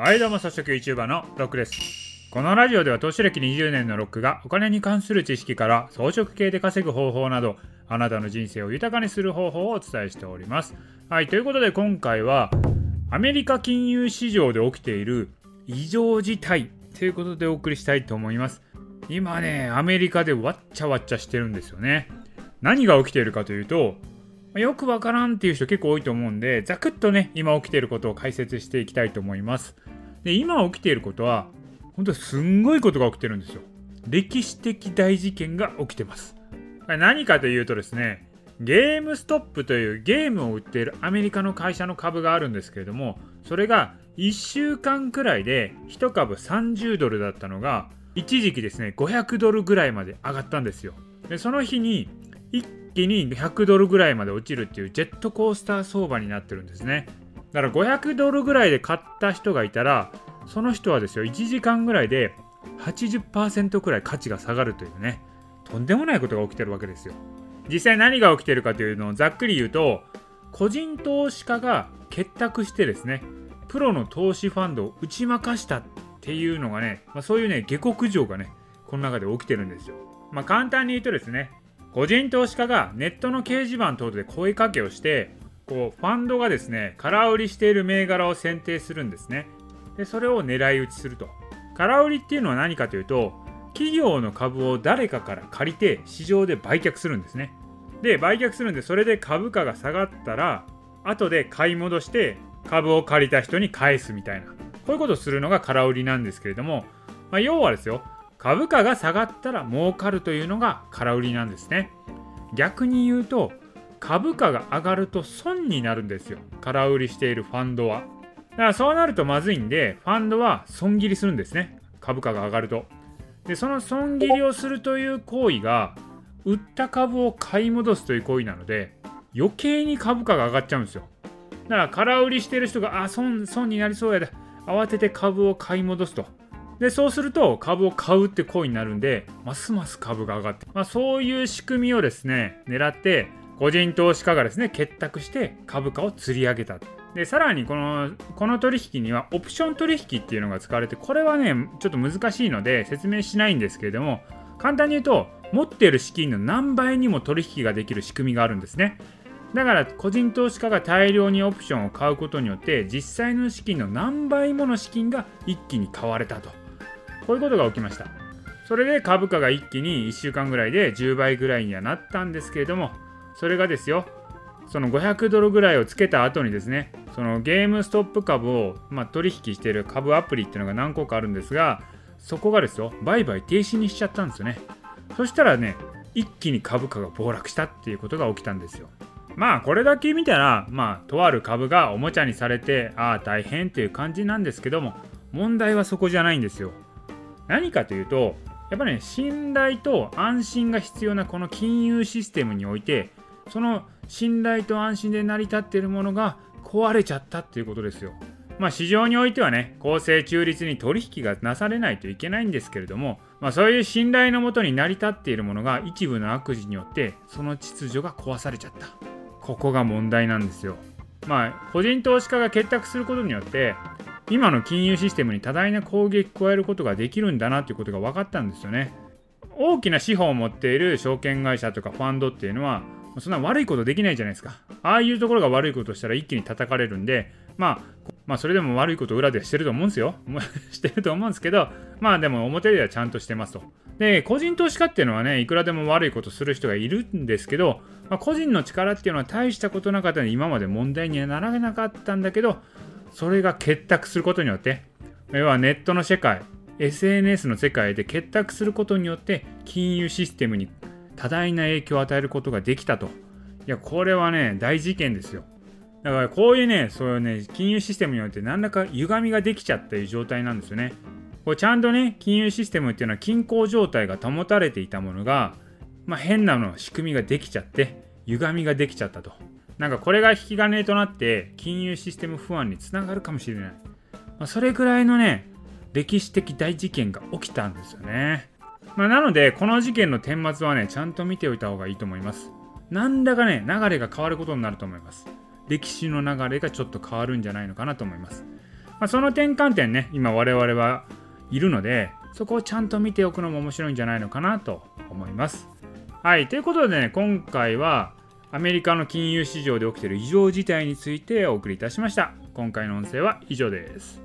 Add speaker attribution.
Speaker 1: はいどうも早速 YouTuber のロックです。このラジオでは投資歴20年のロックがお金に関する知識から装飾系で稼ぐ方法などあなたの人生を豊かにする方法をお伝えしております。はいということで今回はアメリカ金融市場で起きている異常事態ということでお送りしたいと思います。今ねアメリカでわっちゃわっちゃしてるんですよね。何が起きているかというとよくわからんっていう人結構多いと思うんで、ざくっとね、今起きていることを解説していきたいと思います。で、今起きていることは、本当すんごいことが起きてるんですよ。歴史的大事件が起きてます。何かというとですね、ゲームストップというゲームを売っているアメリカの会社の株があるんですけれども、それが1週間くらいで1株30ドルだったのが、一時期ですね、500ドルぐらいまで上がったんですよ。で、その日に一気に100ドルぐらいまで落ちるっていうジェットコースター相場になってるんですね。だから500ドルぐらいで買った人がいたらその人はですよ1時間ぐらいで80%くらい価値が下がるというねとんでもないことが起きてるわけですよ。実際何が起きてるかというのをざっくり言うと個人投資家が結託してですねプロの投資ファンドを打ち負かしたっていうのがね、まあ、そういうね下克上がねこの中で起きてるんですよ。まあ簡単に言うとですね個人投資家がネットの掲示板等で声かけをしてこうファンドがですね空売りしている銘柄を選定するんですね。でそれを狙い撃ちすると。空売りっていうのは何かというと企業の株を誰かから借りて市場で売却するんですね。で売却するんでそれで株価が下がったら後で買い戻して株を借りた人に返すみたいな。こういうことをするのが空売りなんですけれども、まあ、要はですよ株価が下がったら儲かるというのが空売りなんですね。逆に言うと株価が上がると損になるんですよ。空売りしているファンドは。だからそうなるとまずいんでファンドは損切りするんですね。株価が上がると。でその損切りをするという行為が売った株を買い戻すという行為なので余計に株価が上がっちゃうんですよ。だから空売りしてる人があ損損になりそうやで。慌てて株を買い戻すと。でそうすると株を買うって行為になるんでますます株が上がって、まあ、そういう仕組みをですね狙って個人投資家がですね結託して株価を釣り上げたでさらにこのこの取引にはオプション取引っていうのが使われてこれはねちょっと難しいので説明しないんですけれども簡単に言うと持っている資金の何倍にも取引ができる仕組みがあるんですね。だから個人投資家が大量にオプションを買うことによって実際の資金の何倍もの資金が一気に買われたと。こういうことが起きました。それで株価が一気に1週間ぐらいで10倍ぐらいにはなったんですけれどもそれがですよその500ドルぐらいをつけた後にですねそのゲームストップ株を、まあ、取引している株アプリっていうのが何個かあるんですがそこがですよ売買停止にしちゃったんですよね。そしたらね一気に株価が暴落したっていうことが起きたんですよ。まあこれだけ見たらまあとある株がおもちゃにされてああ大変っていう感じなんですけども問題はそこじゃないんですよ。何かというとやっぱりね信頼と安心が必要なこの金融システムにおいてその信頼と安心で成り立っているものが壊れちゃったっていうことですよ。まあ市場においてはね公正中立に取引がなされないといけないんですけれども、まあ、そういう信頼のもとに成り立っているものが一部の悪事によってその秩序が壊されちゃったここが問題なんですよ。まあ個人投資家が結託することによって今の金融システムに多大な攻撃を加えることができるんだなということが分かったんですよね。大きな資本を持っている証券会社とかファンドっていうのはそんな悪いことできないじゃないですか。ああいうところが悪いことしたら一気に叩かれるんで、まあ、まあ、それでも悪いこと裏ではしてると思うんですよ。してると思うんですけど、まあでも表ではちゃんとしてますと。で、個人投資家っていうのはね、いくらでも悪いことする人がいるんですけど、まあ、個人の力っていうのは大したことなかったので、今まで問題にはならなかったんだけど、それが結託することによって要はネットの世界 SNS の世界で結託することによって金融システムに多大な影響を与えることができたと。いやこれはね大事件ですよ。だからこういうねそういうね金融システムによって何らか歪みができちゃっている状態なんですよね。これちゃんとね金融システムっていうのは均衡状態が保たれていたものが、まあ、変なの仕組みができちゃって歪みができちゃったと。なんかこれが引き金となって金融システム不安につながるかもしれない。まあ、それぐらいのね、歴史的大事件が起きたんですよね。まあ、なので、この事件の顛末はね、ちゃんと見ておいた方がいいと思います。なんだかね、流れが変わることになると思います。歴史の流れがちょっと変わるんじゃないのかなと思います。まあ、その転換点ね今我々はいるのでそこをちゃんと見ておくのも面白いんじゃないのかなと思います。はいということでね今回はアメリカの金融市場で起きている異常事態についてお送りいたしました。今回の音声は以上です。